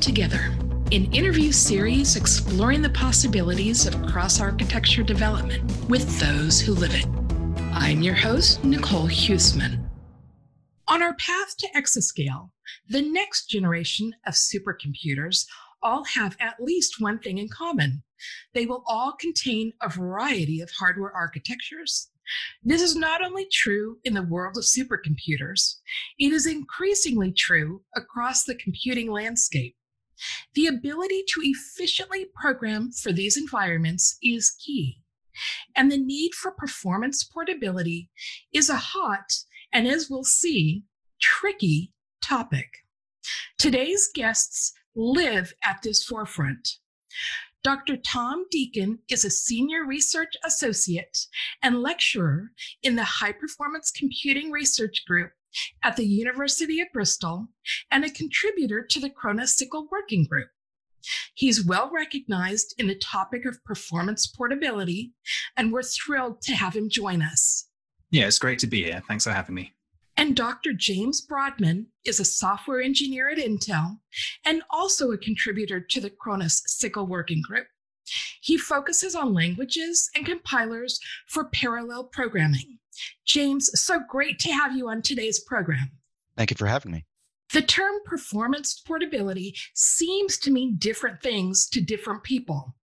Together, an interview series exploring the possibilities of cross architecture development with those who live it. I'm your host, Nicole Huesman. On our path to exascale, the next generation of supercomputers all have at least one thing in common. They will all contain a variety of hardware architectures. This is not only true in the world of supercomputers, it is increasingly true across the computing landscape. The ability to efficiently program for these environments is key. And the need for performance portability is a hot and, as we'll see, tricky topic. Today's guests live at this forefront. Dr. Tom Deakin is a senior research associate and lecturer in the High Performance Computing Research Group at the University of Bristol and a contributor to the SYCL Working Group. He's well recognized in the topic of performance portability, and we're thrilled to have him join us. Yeah, it's great to be here. Thanks for having me. And Dr. James Brodman is a software engineer at Intel and also a contributor to the Khronos SYCL Working Group. He focuses on languages and compilers for parallel programming. James, so great to have you on today's program. Thank you for having me. The term performance portability seems to mean different things to different people.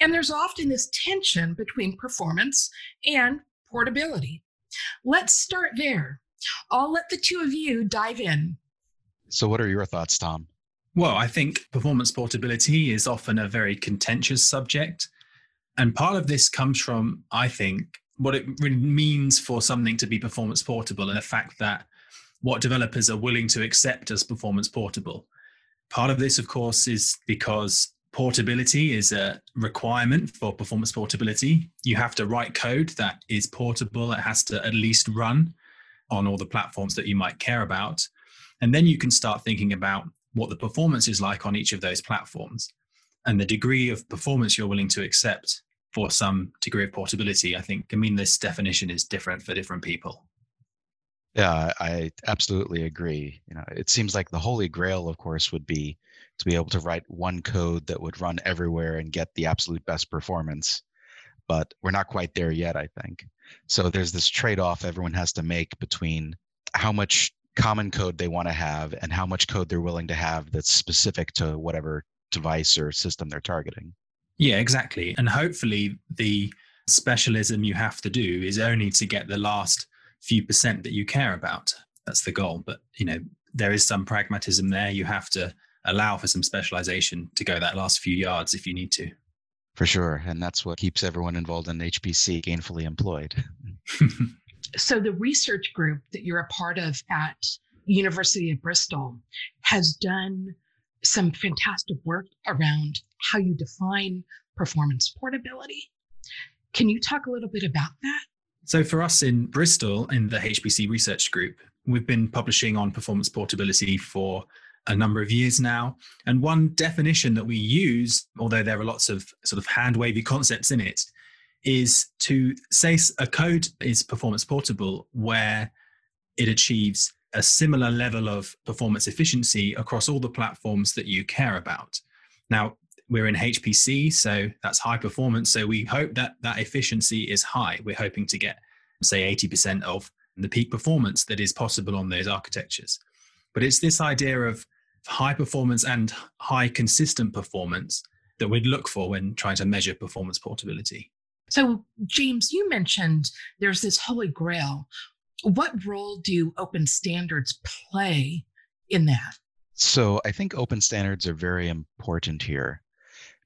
And there's often this tension between performance and portability. Let's start there. I'll let the two of you dive in. So, what are your thoughts, Tom? Well, I think performance portability is often a very contentious subject. And part of this comes from, I think, what it really means for something to be performance portable and the fact that what developers are willing to accept as performance portable. Part of this, of course, is because portability is a requirement for performance portability. You have to write code that is portable, it has to at least run on all the platforms that you might care about. And then you can start thinking about what the performance is like on each of those platforms and the degree of performance you're willing to accept for some degree of portability. I think, I mean, this definition is different for different people. Yeah, I absolutely agree. You know, it seems like the holy grail, of course, would be to be able to write one code that would run everywhere and get the absolute best performance. But we're not quite there yet, I think. So there's this trade off everyone has to make between how much common code they want to have and how much code they're willing to have that's specific to whatever device or system they're targeting. Yeah, exactly. And hopefully the specialism you have to do is only to get the last few percent that you care about. That's the goal. But, you know, there is some pragmatism there. You have to allow for some specialization to go that last few yards if you need to. For sure. And that's what keeps everyone involved in HPC gainfully employed. so the research group that you're a part of at University of Bristol has done some fantastic work around how you define performance portability. Can you talk a little bit about that? So, for us in Bristol, in the HPC research group, we've been publishing on performance portability for a number of years now. And one definition that we use, although there are lots of sort of hand wavy concepts in it, is to say a code is performance portable where it achieves a similar level of performance efficiency across all the platforms that you care about. Now, we're in HPC, so that's high performance. So we hope that that efficiency is high. We're hoping to get, say, 80% of the peak performance that is possible on those architectures. But it's this idea of high performance and high consistent performance that we'd look for when trying to measure performance portability. So, James, you mentioned there's this holy grail. What role do open standards play in that? So, I think open standards are very important here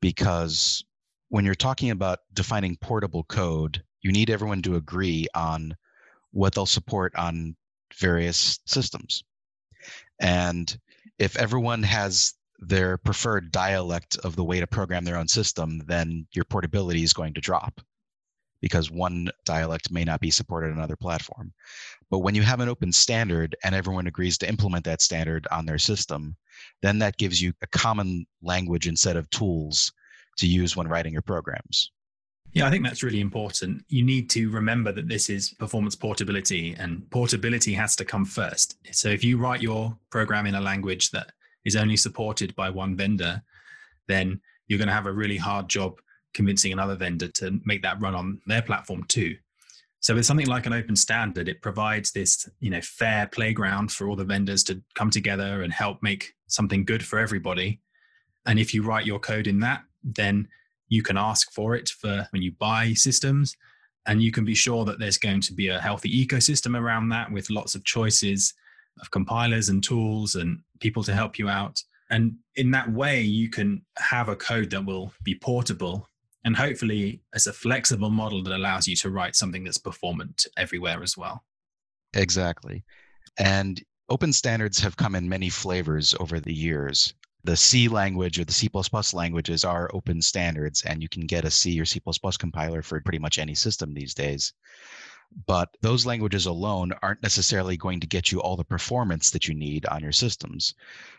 because when you're talking about defining portable code, you need everyone to agree on what they'll support on various systems. And if everyone has their preferred dialect of the way to program their own system, then your portability is going to drop because one dialect may not be supported on another platform. But when you have an open standard and everyone agrees to implement that standard on their system, then that gives you a common language and set of tools to use when writing your programs. Yeah, I think that's really important. You need to remember that this is performance portability, and portability has to come first. So if you write your program in a language that is only supported by one vendor, then you're going to have a really hard job convincing another vendor to make that run on their platform too. So with something like an open standard, it provides this, you know, fair playground for all the vendors to come together and help make something good for everybody. And if you write your code in that, then you can ask for it for when you buy systems and you can be sure that there's going to be a healthy ecosystem around that with lots of choices of compilers and tools and people to help you out. And in that way, you can have a code that will be portable and hopefully it's a flexible model that allows you to write something that's performant everywhere as well. Exactly. And open standards have come in many flavors over the years the C language or the C++ languages are open standards, and you can get a C or C++ compiler for pretty much any system these days. But those languages alone aren't necessarily going to get you all the performance that you need on your systems.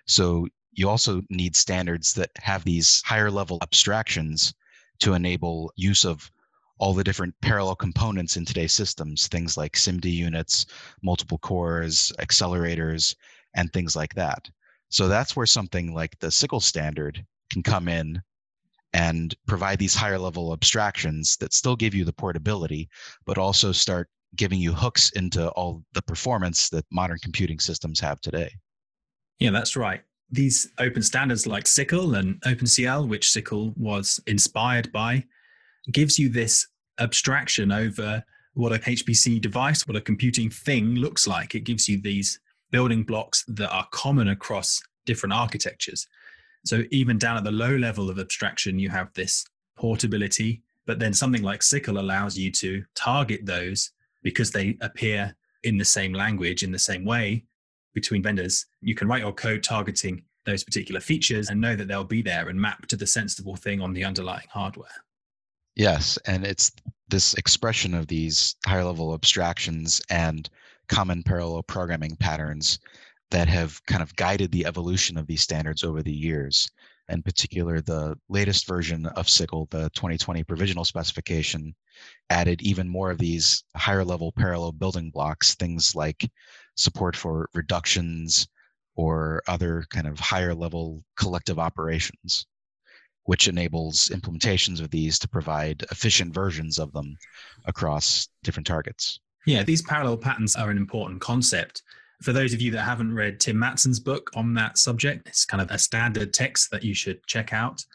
So you also need standards that have these higher level abstractions to enable use of all the different parallel components in today's systems, things like SIMD units, multiple cores, accelerators, and things like that. So that's where something like the SYCL standard can come in and provide these higher level abstractions that still give you the portability, but also start giving you hooks into all the performance that modern computing systems have today. Yeah, that's right. These open standards like SYCL and OpenCL, which SYCL was inspired by, gives you this abstraction over what a HPC device, what a computing thing looks like. It gives you these building blocks that are common across different architectures. So even down at the low level of abstraction, you have this portability, but then something like SYCL allows you to target those because they appear in the same language in the same way between vendors. You can write your code targeting those particular features and know that they'll be there and map to the sensible thing on the underlying hardware. Yes, and it's this expression of these higher level abstractions and common parallel programming patterns that have kind of guided the evolution of these standards over the years. In particular, the latest version of SYCL, the 2020 provisional specification, added even more of these higher level parallel building blocks, things like support for reductions or other kind of higher level collective operations, which enables implementations of these to provide efficient versions of them across different targets. Yeah, these parallel patterns are an important concept. For those of you that haven't read Tim Mattson's book on that subject, it's kind of a standard text that you should check out.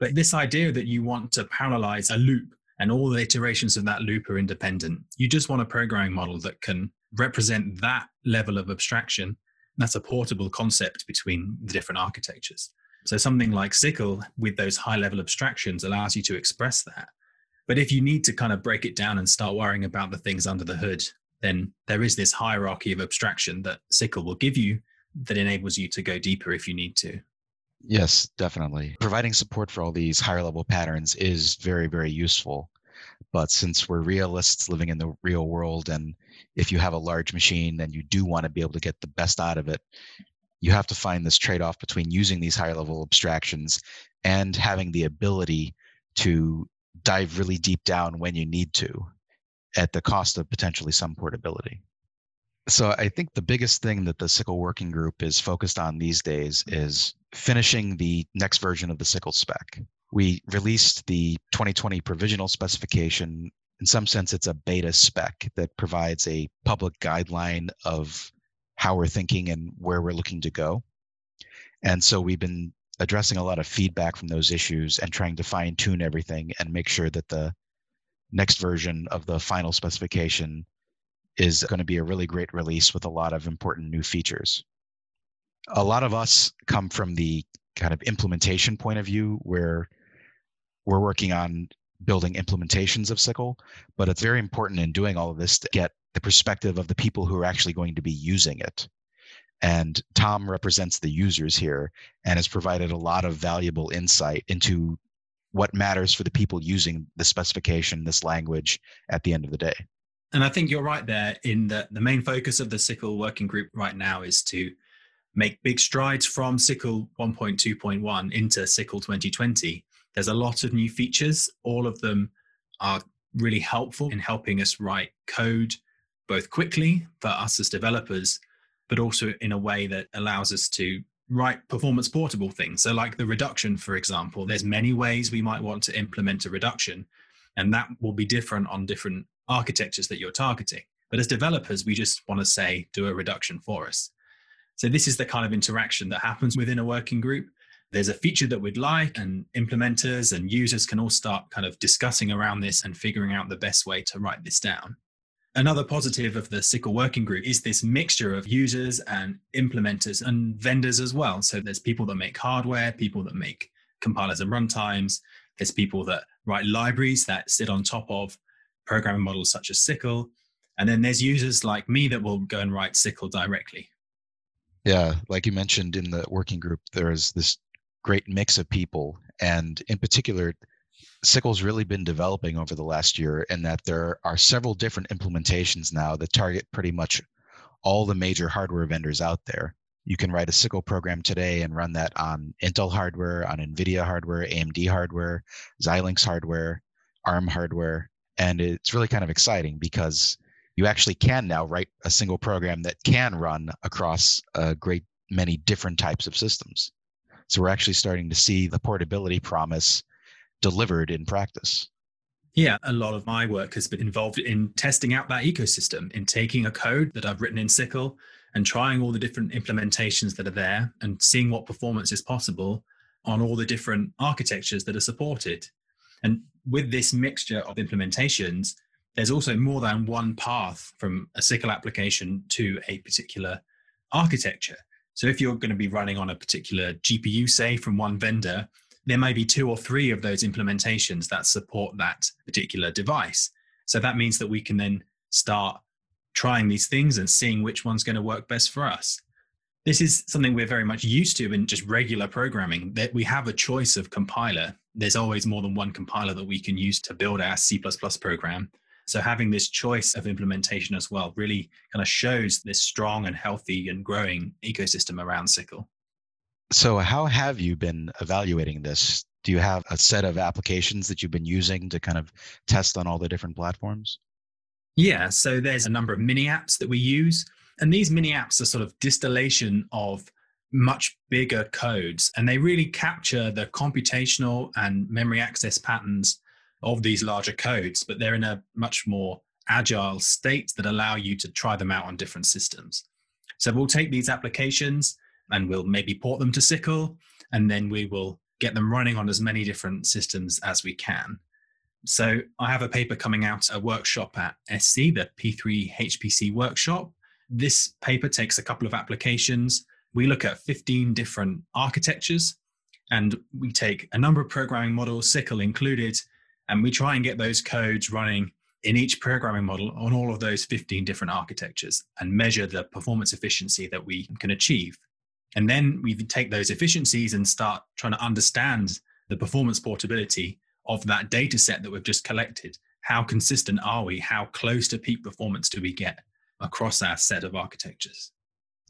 But this idea that you want to parallelize a loop and all the iterations of that loop are independent, you just want a programming model that can represent that level of abstraction. That's a portable concept between the different architectures. So something like SYCL with those high level abstractions allows you to express that. But if you need to kind of break it down and start worrying about the things under the hood, then there is this hierarchy of abstraction that SYCL will give you that enables you to go deeper if you need to. Yes, definitely. Providing support for all these higher level patterns is very, very useful. But since we're realists living in the real world, and if you have a large machine and you do want to be able to get the best out of it, you have to find this trade off between using these higher level abstractions and having the ability to dive really deep down when you need to at the cost of potentially some portability. So I think the biggest thing that the SYCL working group is focused on these days is finishing the next version of the SYCL spec. We released the 2020 provisional specification. In some sense, it's a beta spec that provides a public guideline of how we're thinking and where we're looking to go. And so we've been addressing a lot of feedback from those issues and trying to fine tune everything and make sure that the next version of the final specification is going to be a really great release with a lot of important new features. A lot of us come from the kind of implementation point of view where we're working on building implementations of SYCL, but it's very important in doing all of this to get the perspective of the people who are actually going to be using it. And Tom represents the users here and has provided a lot of valuable insight into what matters for the people using the specification, this language at the end of the day. And I think you're right there in that the main focus of the SYCL working group right now is to make big strides from SYCL 1.2.1 into SYCL 2020. There's a lot of new features. All of them are really helpful in helping us write code both quickly for us as developers, but also in a way that allows us to write performance portable things. So, like the reduction, for example, there's many ways we might want to implement a reduction, and that will be different on different architectures that you're targeting. But as developers, we just want to say, do a reduction for us. So, this is the kind of interaction that happens within a working group. There's a feature that we'd like, and implementers and users can all start kind of discussing around this and figuring out the best way to write this down. Another positive of the SYCL working group is this mixture of users and implementers and vendors as well. So there's people that make hardware, people that make compilers and runtimes, there's people that write libraries that sit on top of programming models such as SYCL. And then there's users like me that will go and write SYCL directly. Yeah, like you mentioned in the working group, there is this great mix of people. And in particular, SYCL's really been developing over the last year in that there are several different implementations now that target pretty much all the major hardware vendors out there. You can write a SYCL program today and run that on Intel hardware, on NVIDIA hardware, AMD hardware, Xilinx hardware, ARM hardware. And it's really kind of exciting because you actually can now write a single program that can run across a great many different types of systems. So we're actually starting to see the portability promise delivered in practice. Yeah, a lot of my work has been involved in testing out that ecosystem, in taking a code that I've written in SYCL and trying all the different implementations that are there and seeing what performance is possible on all the different architectures that are supported. And with this mixture of implementations, there's also more than one path from a SYCL application to a particular architecture. So if you're going to be running on a particular GPU, say from one vendor, there may be two or three of those implementations that support that particular device. So that means that we can then start trying these things and seeing which one's going to work best for us. This is something we're very much used to in just regular programming that we have a choice of compiler. There's always more than one compiler that we can use to build our C program. So having this choice of implementation as well really kind of shows this strong and healthy and growing ecosystem around SYCL. So, how have you been evaluating this? Do you have a set of applications that you've been using to kind of test on all the different platforms? Yeah, so there's a number of mini apps that we use. And these mini apps are sort of distillation of much bigger codes. And they really capture the computational and memory access patterns of these larger codes, but they're in a much more agile state that allow you to try them out on different systems. So we'll take these applications and we'll maybe port them to SYCL, and then we will get them running on as many different systems as we can. So I have a paper coming out, a workshop at SC, the P3 HPC workshop. This paper takes a couple of applications. We look at 15 different architectures and we take a number of programming models, SYCL included, and we try and get those codes running in each programming model on all of those 15 different architectures and measure the performance efficiency that we can achieve. And then we take those efficiencies and start trying to understand the performance portability of that data set that we've just collected. How consistent are we? How close to peak performance do we get across our set of architectures?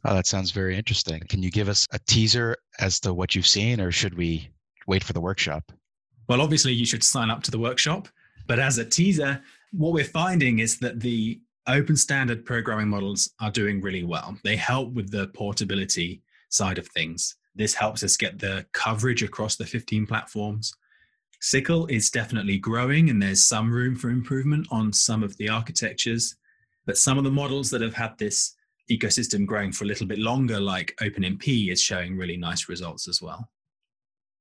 Oh, that sounds very interesting. Can you give us a teaser as to what you've seen, or should we wait for the workshop? Well, obviously, you should sign up to the workshop. But as a teaser, what we're finding is that the open standard programming models are doing really well. They help with the portability side of things. This helps us get the coverage across the 15 platforms. SYCL is definitely growing, and there's some room for improvement on some of the architectures. But some of the models that have had this ecosystem growing for a little bit longer, like OpenMP, is showing really nice results as well.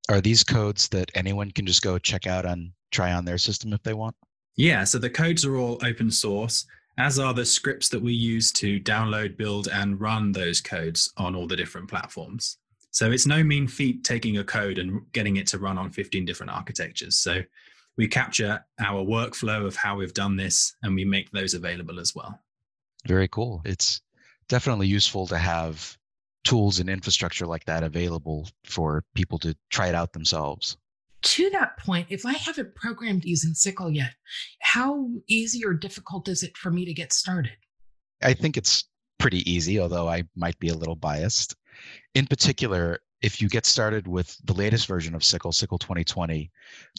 Are these codes that anyone can just go check out and try on their system if they want? Yeah, so the codes are all open source as are the scripts that we use to download, build, and run those codes on all the different platforms. So it's no mean feat taking a code and getting it to run on 15 different architectures. So we capture our workflow of how we've done this and we make those available as well. Very cool. It's definitely useful to have tools and infrastructure like that available for people to try it out themselves to that point, if I haven't programmed using SYCL yet, how easy or difficult is it for me to get started? I think it's pretty easy, although I might be a little biased. In particular, if you get started with the latest version of SYCL, SYCL 2020,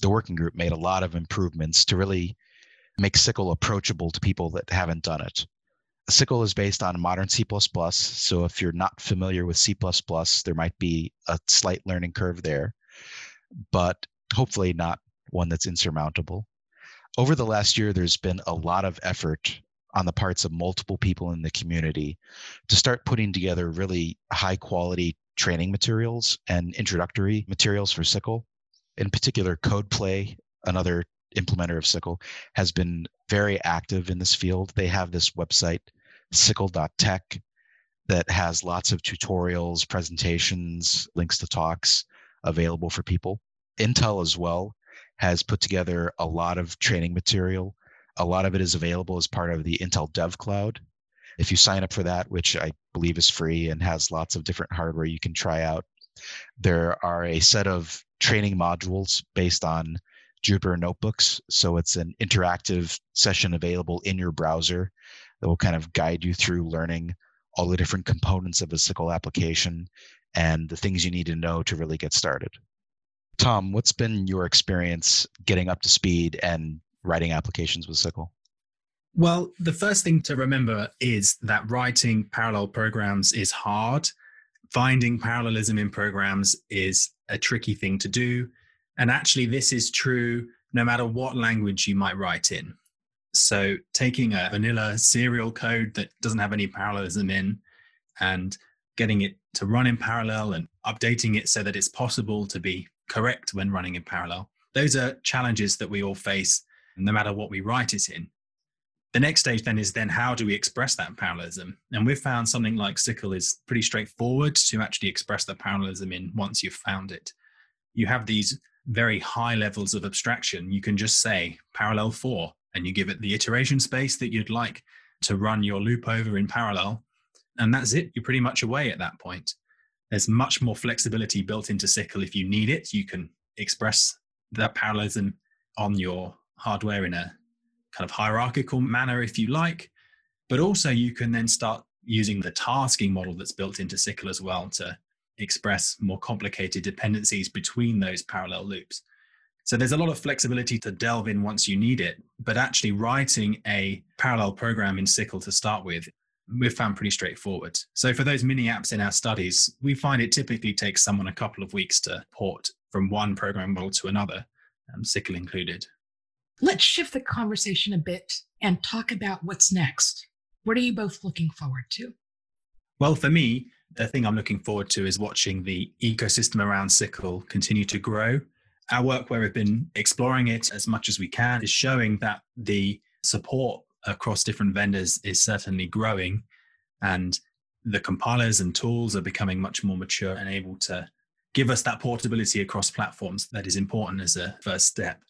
the working group made a lot of improvements to really make SYCL approachable to people that haven't done it. SYCL is based on modern C++. So if you're not familiar with C++, there might be a slight learning curve there, but hopefully not one that's insurmountable. Over the last year, there's been a lot of effort on the parts of multiple people in the community to start putting together really high quality training materials and introductory materials for SYCL. In particular, CodePlay, another implementer of SYCL, has been very active in this field. They have this website, SYCL.tech, that has lots of tutorials, presentations, links to talks available for people. Intel as well has put together a lot of training material. A lot of it is available as part of the Intel Dev Cloud. If you sign up for that, which I believe is free and has lots of different hardware you can try out, there are a set of training modules based on Jupyter notebooks. So it's an interactive session available in your browser that will kind of guide you through learning all the different components of a SYCL application and the things you need to know to really get started. Tom, what's been your experience getting up to speed and writing applications with SYCL? Well, the first thing to remember is that writing parallel programs is hard. Finding parallelism in programs is a tricky thing to do. And actually, this is true no matter what language you might write in. So, taking a vanilla serial code that doesn't have any parallelism in and getting it to run in parallel and updating it so that it's possible to be correct when running in parallel. Those are challenges that we all face no matter what we write it in. The next stage then is then how do we express that parallelism? And we've found something like SYCL is pretty straightforward to actually express the parallelism in once you've found it. You have these very high levels of abstraction. You can just say parallel for, and you give it the iteration space that you'd like to run your loop over in parallel. And that's it. You're pretty much away at that point. There's much more flexibility built into SYCL if you need it. You can express that parallelism on your hardware in a kind of hierarchical manner if you like. But also, you can then start using the tasking model that's built into SYCL as well to express more complicated dependencies between those parallel loops. So there's a lot of flexibility to delve in once you need it, but actually writing a parallel program in SYCL to start with we've found pretty straightforward. So for those mini apps in our studies, we find it typically takes someone a couple of weeks to port from one program model to another, um, SYCL included. Let's shift the conversation a bit and talk about what's next. What are you both looking forward to? Well, for me, the thing I'm looking forward to is watching the ecosystem around SYCL continue to grow. Our work, where we've been exploring it as much as we can, is showing that the support across different vendors is certainly growing and the compilers and tools are becoming much more mature and able to give us that portability across platforms that is important as a first step.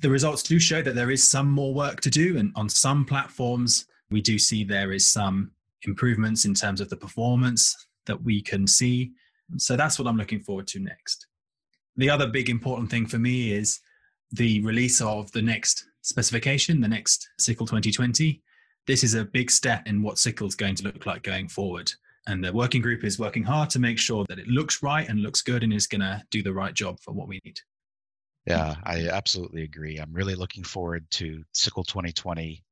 The results do show that there is some more work to do, and on some platforms, we do see there is some improvements in terms of the performance that we can see. So that's what I'm looking forward to next. The other big important thing for me is the release of the next specification, the next SYCL 2020. This is a big step in what SYCL is going to look like going forward. And the working group is working hard to make sure that it looks right and looks good and is going to do the right job for what we need. Yeah, I absolutely agree. I'm really looking forward to SYCL 2020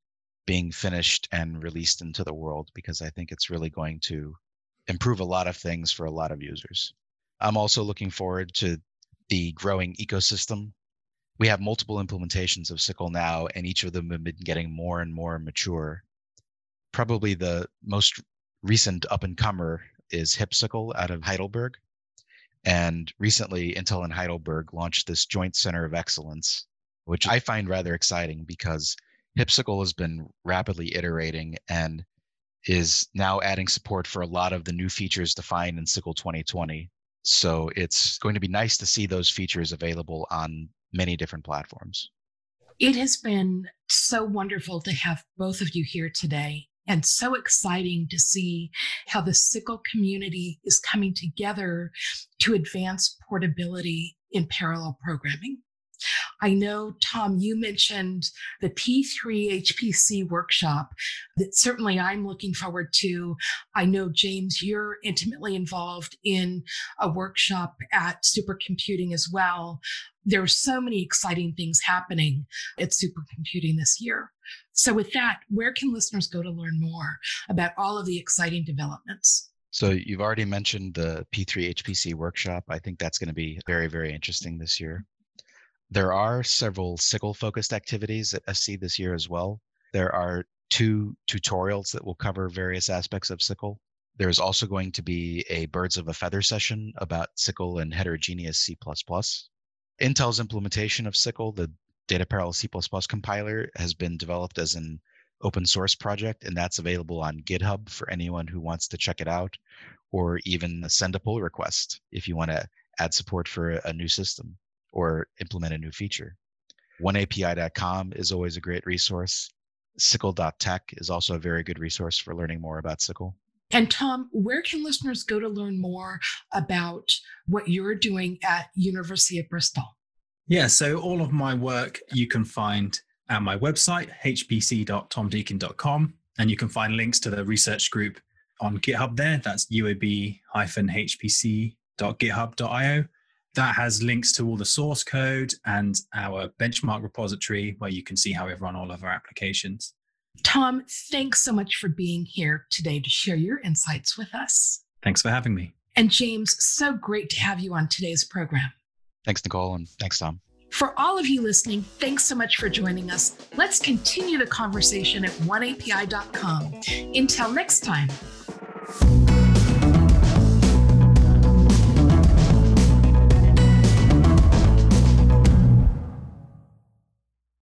being finished and released into the world because I think it's really going to improve a lot of things for a lot of users. I'm also looking forward to the growing ecosystem we have multiple implementations of SYCL now, and each of them have been getting more and more mature. Probably the most recent up and comer is hipSYCL out of Heidelberg. And recently, Intel and Heidelberg launched this joint center of excellence, which I find rather exciting because hipSYCL has been rapidly iterating and is now adding support for a lot of the new features defined in SYCL 2020. So it's going to be nice to see those features available on many different platforms. It has been so wonderful to have both of you here today and so exciting to see how the SYCL community is coming together to advance portability in parallel programming. I know, Tom, you mentioned the P3 HPC workshop that certainly I'm looking forward to. I know, James, you're intimately involved in a workshop at supercomputing as well. There are so many exciting things happening at supercomputing this year. So, with that, where can listeners go to learn more about all of the exciting developments? So, you've already mentioned the P3 HPC workshop. I think that's going to be very, very interesting this year. There are several SYCL focused activities at SC this year as well. There are two tutorials that will cover various aspects of SYCL. There's also going to be a birds of a feather session about SYCL and heterogeneous C++. Intel's implementation of SYCL, the Data Parallel C++ compiler, has been developed as an open source project, and that's available on GitHub for anyone who wants to check it out, or even send a pull request if you want to add support for a new system or implement a new feature. OneAPI.com is always a great resource. SYCL.tech is also a very good resource for learning more about SYCL. And Tom, where can listeners go to learn more about what you're doing at University of Bristol? Yeah, so all of my work you can find at my website, hpc.tomdeakin.com, and you can find links to the research group on GitHub there. That's uab-hpc.github.io that has links to all the source code and our benchmark repository where you can see how we've run all of our applications. Tom, thanks so much for being here today to share your insights with us. Thanks for having me. And James, so great to have you on today's program. Thanks, Nicole, and thanks, Tom. For all of you listening, thanks so much for joining us. Let's continue the conversation at oneapi.com. Until next time.